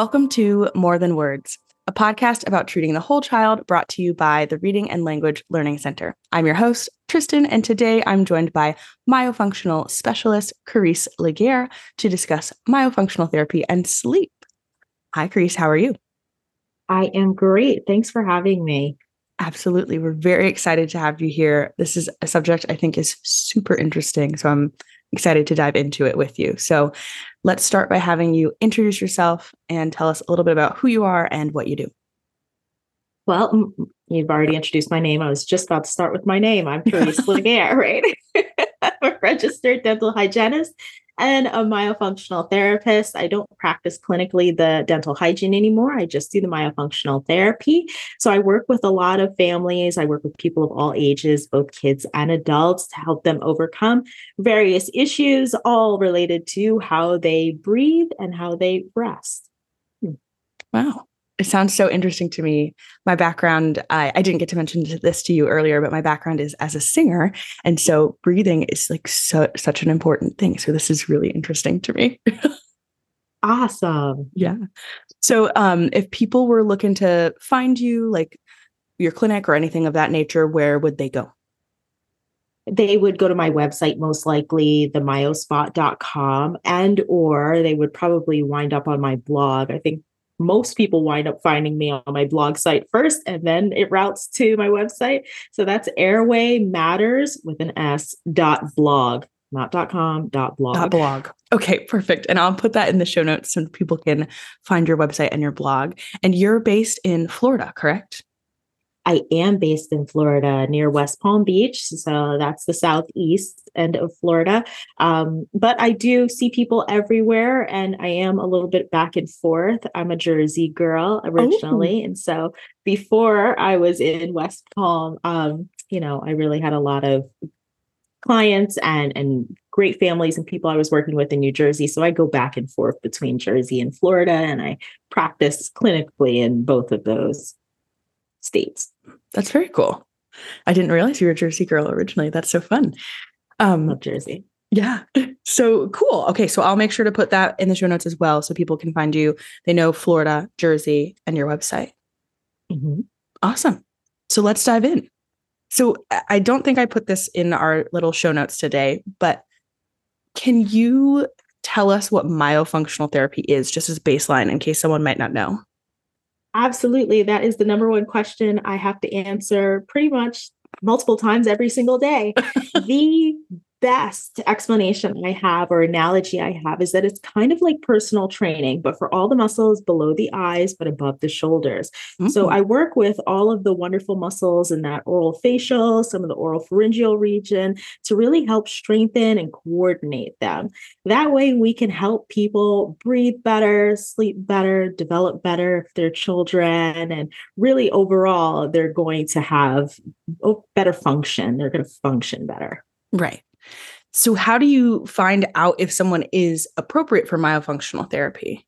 Welcome to More Than Words, a podcast about treating the whole child brought to you by the Reading and Language Learning Center. I'm your host, Tristan, and today I'm joined by myofunctional specialist Karese Laguerre to discuss myofunctional therapy and sleep. Hi, Karese, how are you? I am great. Thanks for having me. Absolutely. We're very excited to have you here. This is a subject I think is super interesting. So I'm excited to dive into it with you. So let's start by having you introduce yourself and tell us a little bit about who you are and what you do. Well, you've already introduced my name. I was just about to start with my name. I'm Karese Laguerre, right? I'm a registered dental hygienist and a myofunctional therapist. I don't practice clinically the dental hygiene anymore. I just do the myofunctional therapy. So I work with a lot of families. I work with people of all ages, both kids and adults, to help them overcome various issues, all related to how they breathe and how they rest. Hmm. Wow it sounds so interesting to me. My background, I, I, didn't get to mention this to you earlier, but my background is as a singer. And so breathing is like so, such an important thing. So this is really interesting to me. awesome. Yeah. So um, if people were looking to find you, like your clinic or anything of that nature, where would they go? they would go to my website most likely themyospot.com and or they would probably wind up on my blog i think most people wind up finding me on my blog site first and then it routes to my website. So that's airway matters with an S dot blog, not dot com, dot blog. Dot blog. Okay, perfect. And I'll put that in the show notes so people can find your website and your blog. And you're based in Florida, correct? I am based in Florida near West Palm Beach. So that's the southeast end of Florida. Um, but I do see people everywhere and I am a little bit back and forth. I'm a Jersey girl originally. Oh. And so before I was in West Palm, um, you know, I really had a lot of clients and and great families and people I was working with in New Jersey. So I go back and forth between Jersey and Florida and I practice clinically in both of those states. That's very cool. I didn't realize you were a Jersey girl originally. That's so fun. Um, Love Jersey. Yeah. So cool. Okay. So I'll make sure to put that in the show notes as well so people can find you. They know Florida, Jersey, and your website. Mm-hmm. Awesome. So let's dive in. So I don't think I put this in our little show notes today, but can you tell us what myofunctional therapy is, just as baseline, in case someone might not know? Absolutely. That is the number one question I have to answer pretty much multiple times every single day. the best explanation I have or analogy I have is that it's kind of like personal training, but for all the muscles below the eyes, but above the shoulders. Mm-hmm. So I work with all of the wonderful muscles in that oral facial, some of the oral pharyngeal region to really help strengthen and coordinate them. That way we can help people breathe better, sleep better, develop better if they're children, and really overall, they're going to have better function. They're going to function better. Right. So, how do you find out if someone is appropriate for myofunctional therapy?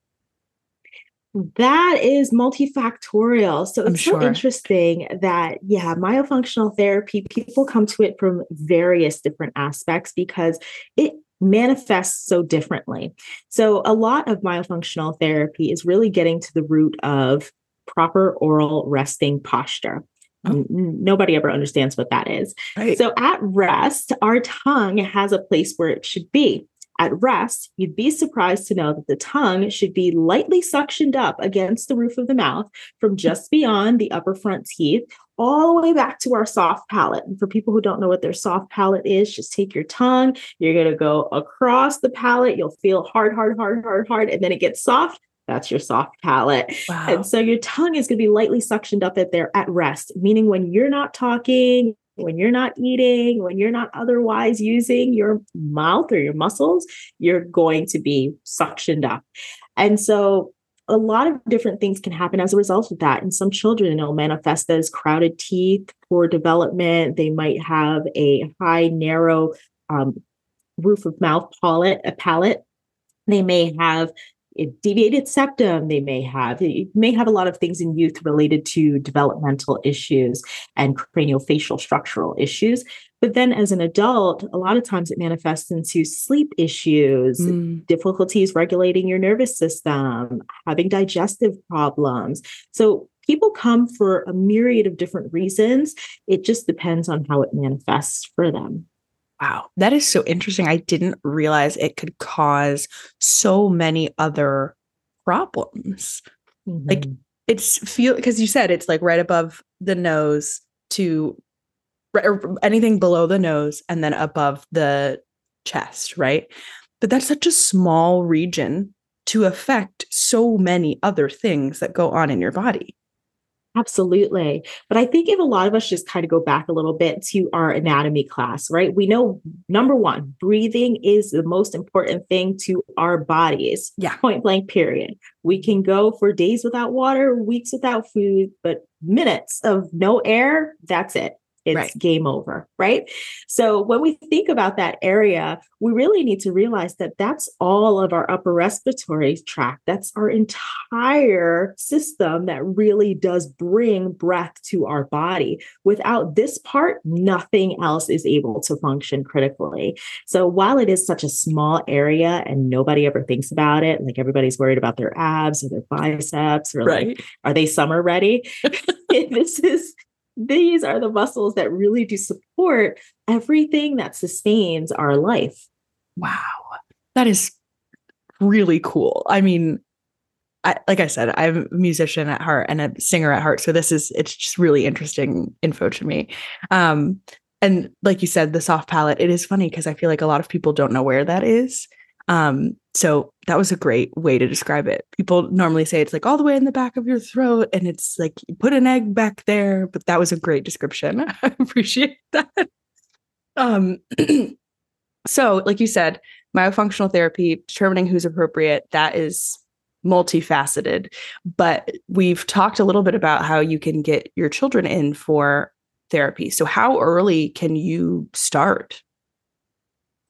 That is multifactorial. So it's sure. so interesting that, yeah, myofunctional therapy, people come to it from various different aspects because it manifests so differently. So a lot of myofunctional therapy is really getting to the root of proper oral resting posture. Oh. Nobody ever understands what that is. Right. So at rest, our tongue has a place where it should be. At rest, you'd be surprised to know that the tongue should be lightly suctioned up against the roof of the mouth from just beyond the upper front teeth all the way back to our soft palate. And for people who don't know what their soft palate is, just take your tongue, you're going to go across the palate, you'll feel hard, hard, hard, hard, hard, and then it gets soft that's your soft palate. Wow. And so your tongue is going to be lightly suctioned up at there at rest, meaning when you're not talking, when you're not eating, when you're not otherwise using your mouth or your muscles, you're going to be suctioned up. And so a lot of different things can happen as a result of that. And some children, it'll manifest as crowded teeth, poor development. They might have a high, narrow um, roof of mouth palate, a palate. They may have deviated septum they may have it may have a lot of things in youth related to developmental issues and craniofacial structural issues But then as an adult, a lot of times it manifests into sleep issues, mm. difficulties regulating your nervous system, having digestive problems. So people come for a myriad of different reasons. It just depends on how it manifests for them. Wow, that is so interesting. I didn't realize it could cause so many other problems. Mm-hmm. Like it's feel because you said it's like right above the nose to or anything below the nose and then above the chest, right? But that's such a small region to affect so many other things that go on in your body. Absolutely. But I think if a lot of us just kind of go back a little bit to our anatomy class, right? We know number one, breathing is the most important thing to our bodies. Yeah. Point blank, period. We can go for days without water, weeks without food, but minutes of no air, that's it it's right. game over, right? So when we think about that area, we really need to realize that that's all of our upper respiratory tract. That's our entire system that really does bring breath to our body. Without this part, nothing else is able to function critically. So while it is such a small area and nobody ever thinks about it, like everybody's worried about their abs or their biceps or right. like, are they summer ready? this is these are the muscles that really do support everything that sustains our life. Wow. That is really cool. I mean, I, like I said, I'm a musician at heart and a singer at heart. So this is, it's just really interesting info to me. Um, and like you said, the soft palate, it is funny because I feel like a lot of people don't know where that is. Um, so that was a great way to describe it. People normally say it's like all the way in the back of your throat, and it's like you put an egg back there, but that was a great description. I appreciate that. Um, so, like you said, myofunctional therapy, determining who's appropriate, that is multifaceted. But we've talked a little bit about how you can get your children in for therapy. So, how early can you start?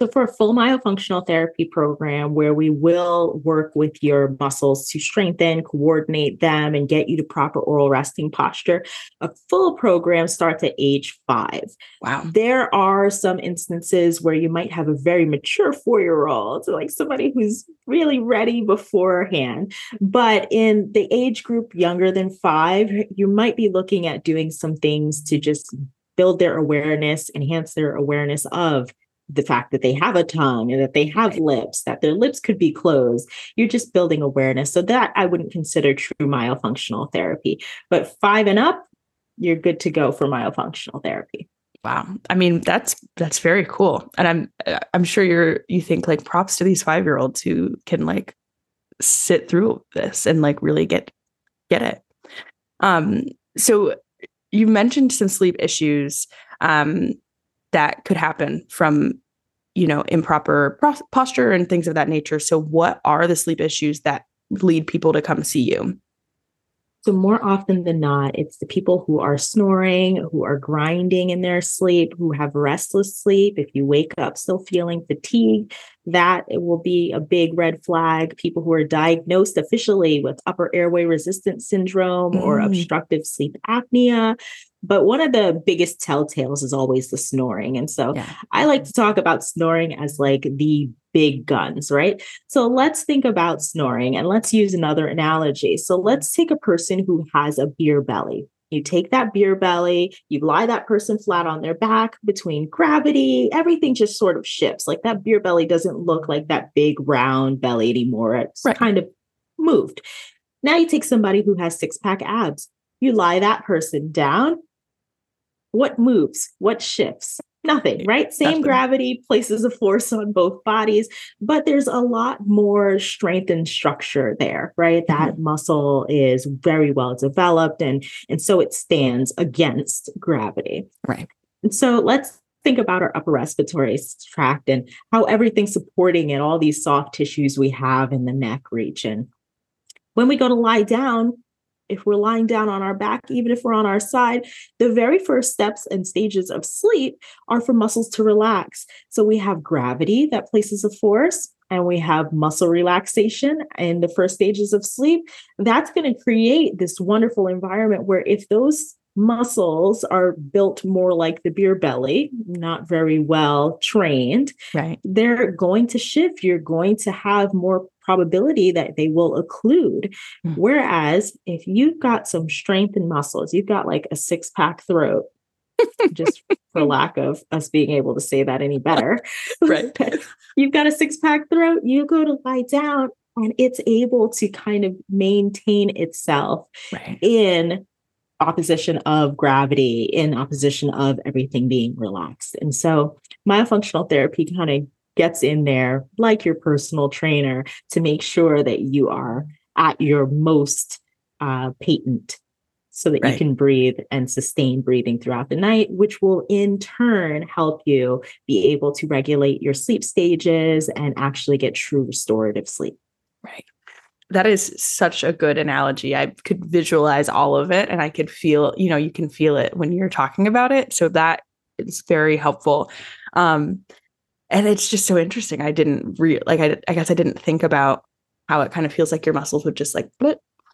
So, for a full myofunctional therapy program where we will work with your muscles to strengthen, coordinate them, and get you to proper oral resting posture, a full program starts at age five. Wow. There are some instances where you might have a very mature four year old, like somebody who's really ready beforehand. But in the age group younger than five, you might be looking at doing some things to just build their awareness, enhance their awareness of the fact that they have a tongue and that they have lips, that their lips could be closed. You're just building awareness. So that I wouldn't consider true myofunctional therapy. But five and up, you're good to go for myofunctional therapy. Wow. I mean, that's that's very cool. And I'm uh, I'm sure you're you think like props to these 5-year-olds who can like sit through this and like really get get it. Um so you mentioned some sleep issues um that could happen from you know improper posture and things of that nature. So what are the sleep issues that lead people to come see you so, more often than not, it's the people who are snoring, who are grinding in their sleep, who have restless sleep. If you wake up still feeling fatigued, that it will be a big red flag. People who are diagnosed officially with upper airway resistance syndrome mm. or obstructive sleep apnea. But one of the biggest telltales is always the snoring. And so yeah. I like to talk about snoring as like the big guns, right? So let's think about snoring and let's use another analogy. So let's take a person who has a beer belly. You take that beer belly, you lie that person flat on their back between gravity, everything just sort of shifts. Like that beer belly doesn't look like that big round belly anymore. It's right. kind of moved. Now you take somebody who has six pack abs, you lie that person down, what moves? What shifts? Nothing, right? Same Nothing. gravity places a force on both bodies, but there's a lot more strength and structure there, right? Mm-hmm. That muscle is very well developed and and so it stands against gravity. Right. And so let's think about our upper respiratory tract and how everything's supporting it, all these soft tissues we have in the neck region. When we go to lie down, if we're lying down on our back, even if we're on our side, the very first steps and stages of sleep are for muscles to relax. So we have gravity that places a force, and we have muscle relaxation in the first stages of sleep. That's going to create this wonderful environment where if those muscles are built more like the beer belly, not very well trained, right. they're going to shift. You're going to have more probability that they will occlude. Mm. Whereas if you've got some strength and muscles, you've got like a six pack throat, just for lack of us being able to say that any better. right. you've got a six pack throat, you go to lie down and it's able to kind of maintain itself right. in opposition of gravity, in opposition of everything being relaxed. And so myofunctional therapy kind of gets in there like your personal trainer to make sure that you are at your most uh, patent so that right. you can breathe and sustain breathing throughout the night, which will in turn help you be able to regulate your sleep stages and actually get true restorative sleep. Right. That is such a good analogy. I could visualize all of it and I could feel, you know, you can feel it when you're talking about it. So that is very helpful. Um, and it's just so interesting. I didn't re like, I, I guess I didn't think about how it kind of feels like your muscles would just like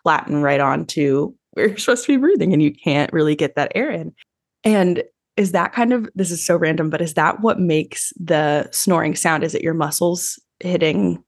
flatten right onto where you're supposed to be breathing and you can't really get that air in. And is that kind of, this is so random, but is that what makes the snoring sound? Is it your muscles hitting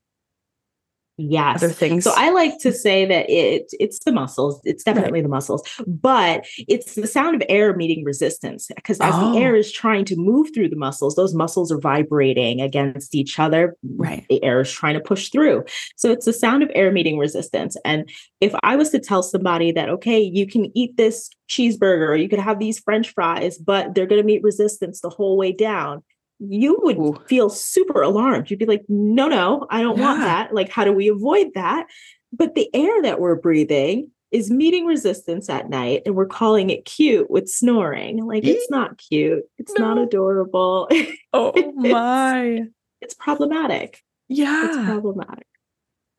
Yes. Other things. So I like to say that it it's the muscles. It's definitely right. the muscles, but it's the sound of air meeting resistance because as oh. the air oh. is trying to move through the muscles, those muscles are vibrating against each other. Right. The air is trying to push through. So it's the sound of air meeting resistance. And if I was to tell somebody that okay, you can eat this cheeseburger or you could have these french fries, but they're going to meet resistance the whole way down you would Ooh. feel super alarmed. You'd be like, no, no, I don't yeah. want that. Like, how do we avoid that? But the air that we're breathing is meeting resistance at night, and we're calling it cute with snoring. Like, it's not cute. It's no. not adorable. Oh my. it's, it's problematic. Yeah. It's problematic.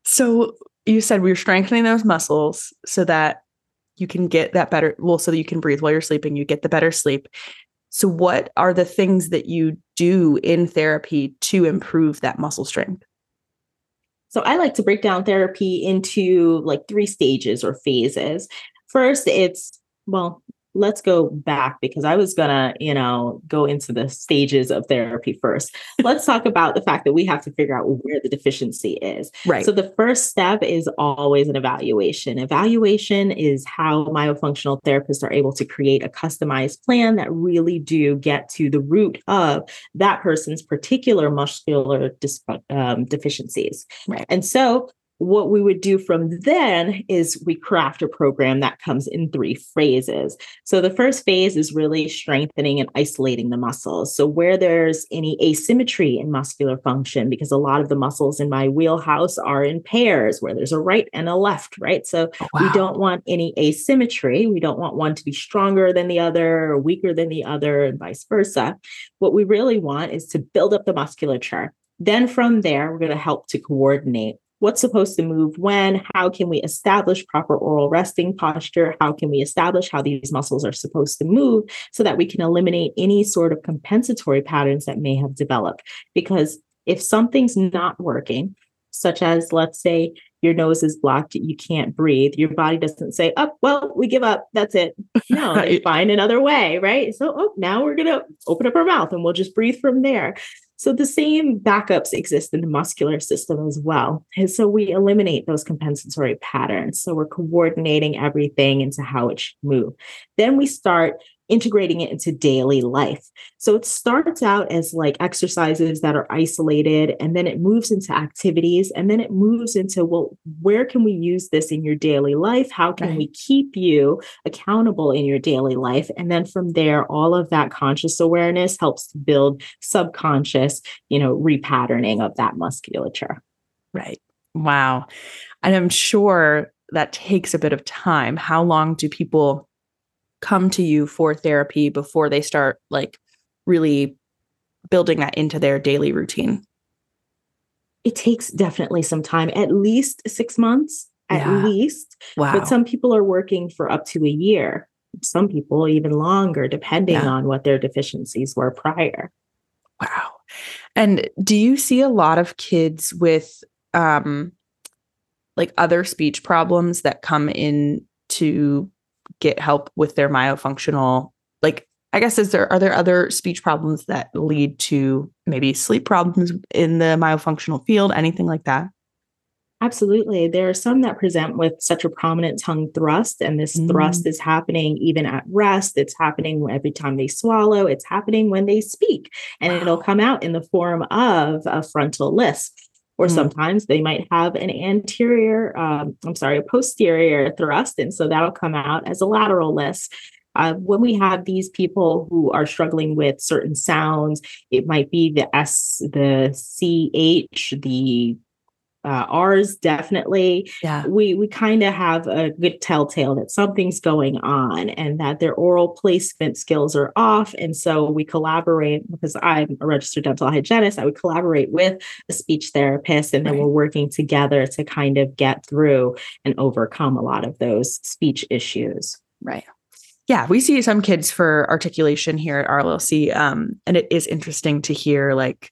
So you said we are strengthening those muscles so that you can get that better well so that you can breathe while you're sleeping you get the better sleep so, what are the things that you do in therapy to improve that muscle strength? So, I like to break down therapy into like three stages or phases. First, it's well, let's go back because I was gonna, you know, go into the stages of therapy first. Let's talk about the fact that we have to figure out where the deficiency is. Right. So the first step is always an evaluation. Evaluation is how myofunctional therapists are able to create a customized plan that really do get to the root of that person's particular muscular dis- um, deficiencies. Right. And so what we would do from then is we craft a program that comes in three phases. So the first phase is really strengthening and isolating the muscles. So where there's any asymmetry in muscular function, because a lot of the muscles in my wheelhouse are in pairs where there's a right and a left, right? So oh, wow. we don't want any asymmetry. We don't want one to be stronger than the other or weaker than the other and vice versa. What we really want is to build up the musculature. Then from there, we're going to help to coordinate what's supposed to move when, how can we establish proper oral resting posture, how can we establish how these muscles are supposed to move so that we can eliminate any sort of compensatory patterns that may have developed. Because if something's not working, such as let's say your nose is blocked, you can't breathe, your body doesn't say, oh, well, we give up, that's it. No, right. they find another way, right? So, oh, now we're going to open up our mouth and we'll just breathe from there. So the same backups exist in the muscular system as well. And so we eliminate those compensatory patterns. So we're coordinating everything into how it should move. Then we start integrating it into daily life. So it starts out as like exercises that are isolated, and then it moves into activities, and then it moves into, well, where can we use this in your daily life? How can right. we keep you accountable in your daily life? And then from there, all of that conscious awareness helps to build subconscious, you know, repatterning of that musculature. Right. Wow. And I'm sure that takes a bit of time. How long do people come to you for therapy before they start like really building that into their daily routine? It takes definitely some time, at least six months, at yeah. least. Wow. But some people are working for up to a year, some people even longer, depending yeah. on what their deficiencies were prior. Wow. And do you see a lot of kids with um like other speech problems that come in to get help with their myofunctional like I guess is there are there other speech problems that lead to maybe sleep problems in the myofunctional field, anything like that? Absolutely. There are some that present with such a prominent tongue thrust, and this mm. thrust is happening even at rest. It's happening every time they swallow. It's happening when they speak, and wow. it'll come out in the form of a frontal lisp. Or mm. sometimes they might have an anterior, um, I'm sorry, a posterior thrust. And so that'll come out as a lateral lisp. Uh, when we have these people who are struggling with certain sounds, it might be the S, the CH, the uh, ours definitely. Yeah. We we kind of have a good telltale that something's going on and that their oral placement skills are off. And so we collaborate because i'm a registered dental hygienist i would collaborate with a speech therapist and then right. we're working together to kind of get through and overcome a lot of those speech issues. Right. Yeah, we see some kids for articulation here at RLC, um, and it is interesting to hear like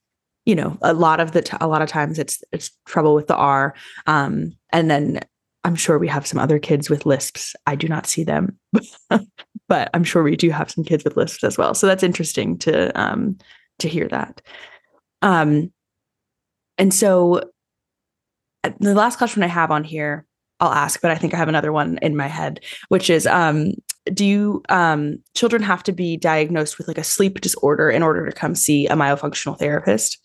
you know a lot of the t- a lot of times it's it's trouble with the R, um, and then I'm sure we have some other kids with lisps. I do not see them, but I'm sure we do have some kids with lisps as well. So that's interesting to um, to hear that. Um, and so uh, the last question I have on here I'll ask, but I think I have another one in my head, which is um, do you um, children have to be diagnosed with like a sleep disorder in order to come see a myofunctional therapist?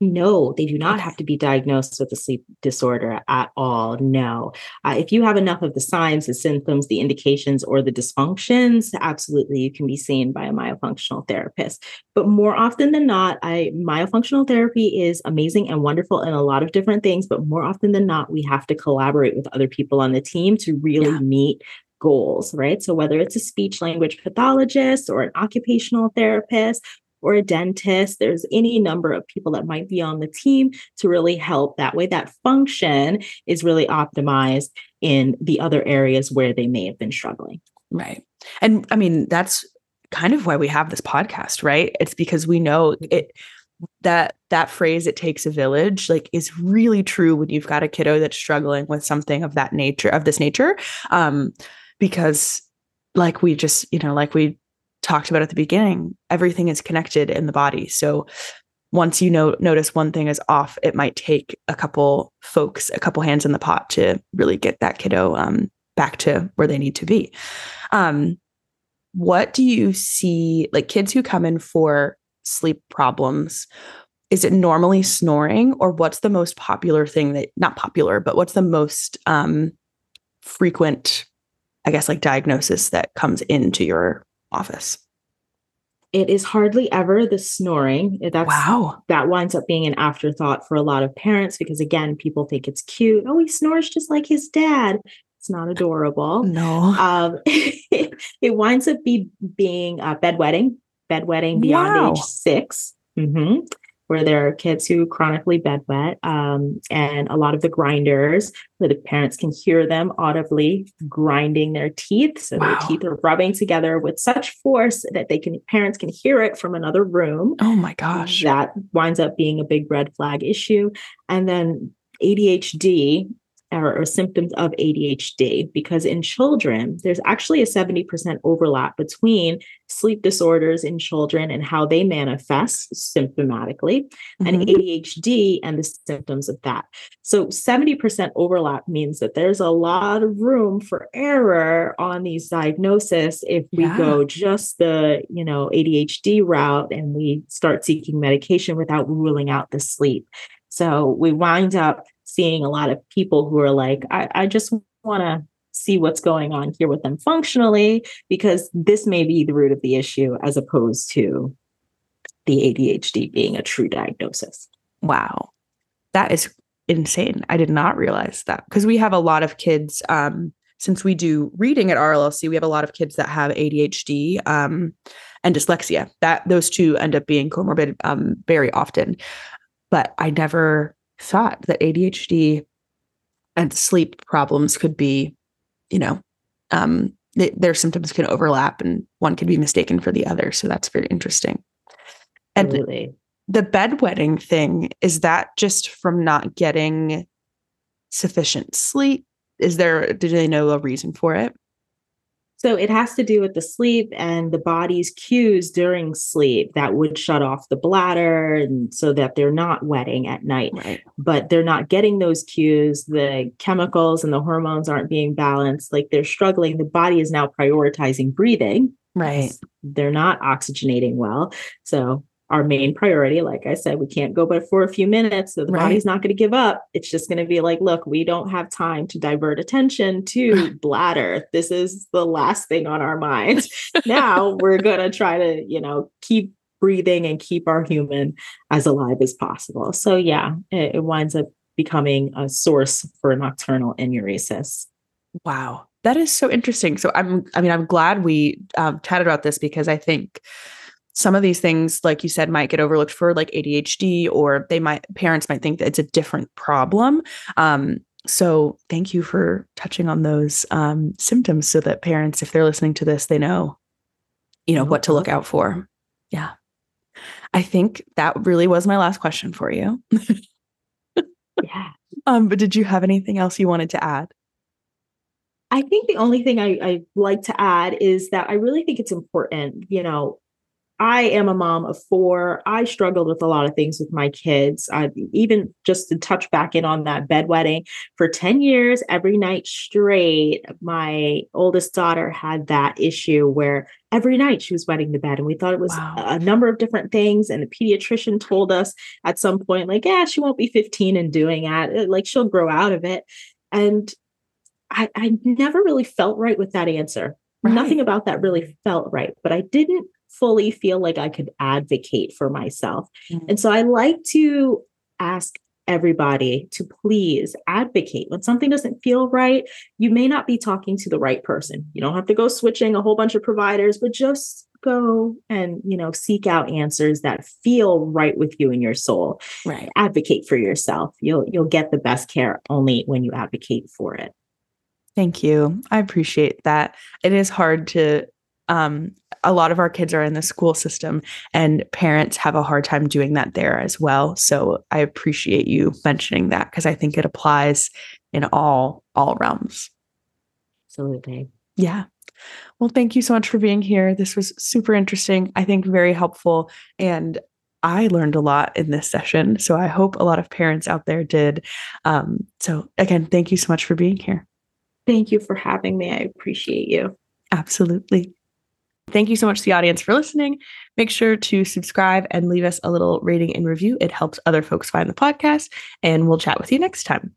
No, they do not have to be diagnosed with a sleep disorder at all. No. Uh, if you have enough of the signs, the symptoms, the indications, or the dysfunctions, absolutely you can be seen by a myofunctional therapist. But more often than not, I myofunctional therapy is amazing and wonderful in a lot of different things, but more often than not, we have to collaborate with other people on the team to really yeah. meet goals, right? So whether it's a speech language pathologist or an occupational therapist or a dentist. There's any number of people that might be on the team to really help. That way, that function is really optimized in the other areas where they may have been struggling. Right. And I mean, that's kind of why we have this podcast, right? It's because we know it that that phrase it takes a village like is really true when you've got a kiddo that's struggling with something of that nature of this nature um because like we just you know like we talked about at the beginning, everything is connected in the body. So once you know notice one thing is off, it might take a couple folks, a couple hands in the pot to really get that kiddo um, back to where they need to be. Um, what do you see like kids who come in for sleep problems? Is it normally snoring, or what's the most popular thing that not popular, but what's the most um, frequent, I guess, like diagnosis that comes into your office? It is hardly ever the snoring. That's wow. That winds up being an afterthought for a lot of parents because again, people think it's cute. Oh, he snores just like his dad. It's not adorable. No. Um, it winds up be, being uh, bedwetting, bedwetting beyond wow. age 6 mm-hmm where there are kids who chronically bedwet, um, and a lot of the grinders where the parents can hear them audibly grinding their teeth. So wow. their teeth are rubbing together with such force that they can parents can hear it from another room. Oh my gosh. That winds up being a big red flag issue. And then ADHD or, or, symptoms of ADHD because in children, there's actually a 70% overlap between sleep disorders in children and how they manifest symptomatically, mm-hmm. and ADHD and the symptoms of that. So 70% overlap means that there's a lot of room for error on these diagnoses if we yeah. go just the, you know, ADHD route and we start seeking medication without ruling out the sleep. So we wind up seeing a lot of people who are like, I, I just want to see what's going on here with them functionally, because this may be the root of the issue as opposed to the ADHD being a true diagnosis. Wow. That is insane. I did not realize that because we have a lot of kids. Um, since we do reading at RLLC, we have a lot of kids that have ADHD um, and dyslexia. That those two end up being comorbid um, very often. But I never thought that ADHD and sleep problems could be, you know, um, their symptoms can overlap and one can be mistaken for the other. So that's very interesting. And Absolutely. the bedwetting thing, is that just from not getting sufficient sleep? Is there, do they know a reason for it? So it has to do with the sleep and the body's cues during sleep that would shut off the bladder and so that they're not wetting at night. Right. But they're not getting those cues. The chemicals and the hormones aren't being balanced. Like they're struggling. The body is now prioritizing breathing. Right. They're not oxygenating well. So our main priority. Like I said, we can't go but for a few minutes. So the right. body's not going to give up. It's just going to be like, look, we don't have time to divert attention to bladder. This is the last thing on our minds. now we're going to try to, you know, keep breathing and keep our human as alive as possible. So yeah, it, it winds up becoming a source for nocturnal enuresis. Wow. That is so interesting. So I'm, I mean, I'm glad we um, chatted about this because I think some of these things like you said might get overlooked for like adhd or they might parents might think that it's a different problem. Um, so thank you for touching on those um, symptoms so that parents if they're listening to this they know you know what to look out for. Yeah. I think that really was my last question for you. Yeah. Um but did you have anything else you wanted to add? I think the only thing I, I like to add is that I really think it's important, you know, I am a mom of four. I struggled with a lot of things with my kids. I even just to touch back in on that bedwetting for 10 years, every night straight, my oldest daughter had that issue where every night she was wetting the bed. And we thought it was wow. a number of different things. And the pediatrician told us at some point, like, yeah, she won't be 15 and doing that. Like she'll grow out of it. And I, I never really felt right with that answer. Right. Nothing about that really felt right, but I didn't fully feel like I could advocate for myself. Mm-hmm. And so I like to ask everybody to please advocate. When something doesn't feel right you may not be talking to the right person. You don't have to go switching a whole bunch of providers but just go and you know seek out answers that feel right with you and your soul. Right. Advocate for yourself. You'll you'll get the best care only when you advocate for it. Thank you. I appreciate that. It is hard to um, a lot of our kids are in the school system and parents have a hard time doing that there as well so i appreciate you mentioning that because i think it applies in all all realms absolutely yeah well thank you so much for being here this was super interesting i think very helpful and I learned a lot in this session. So I hope a lot of parents out there did. Um, so, again, thank you so much for being here. Thank you for having me. I appreciate you. Absolutely. Thank you so much to the audience for listening. Make sure to subscribe and leave us a little rating and review. It helps other folks find the podcast, and we'll chat with you next time.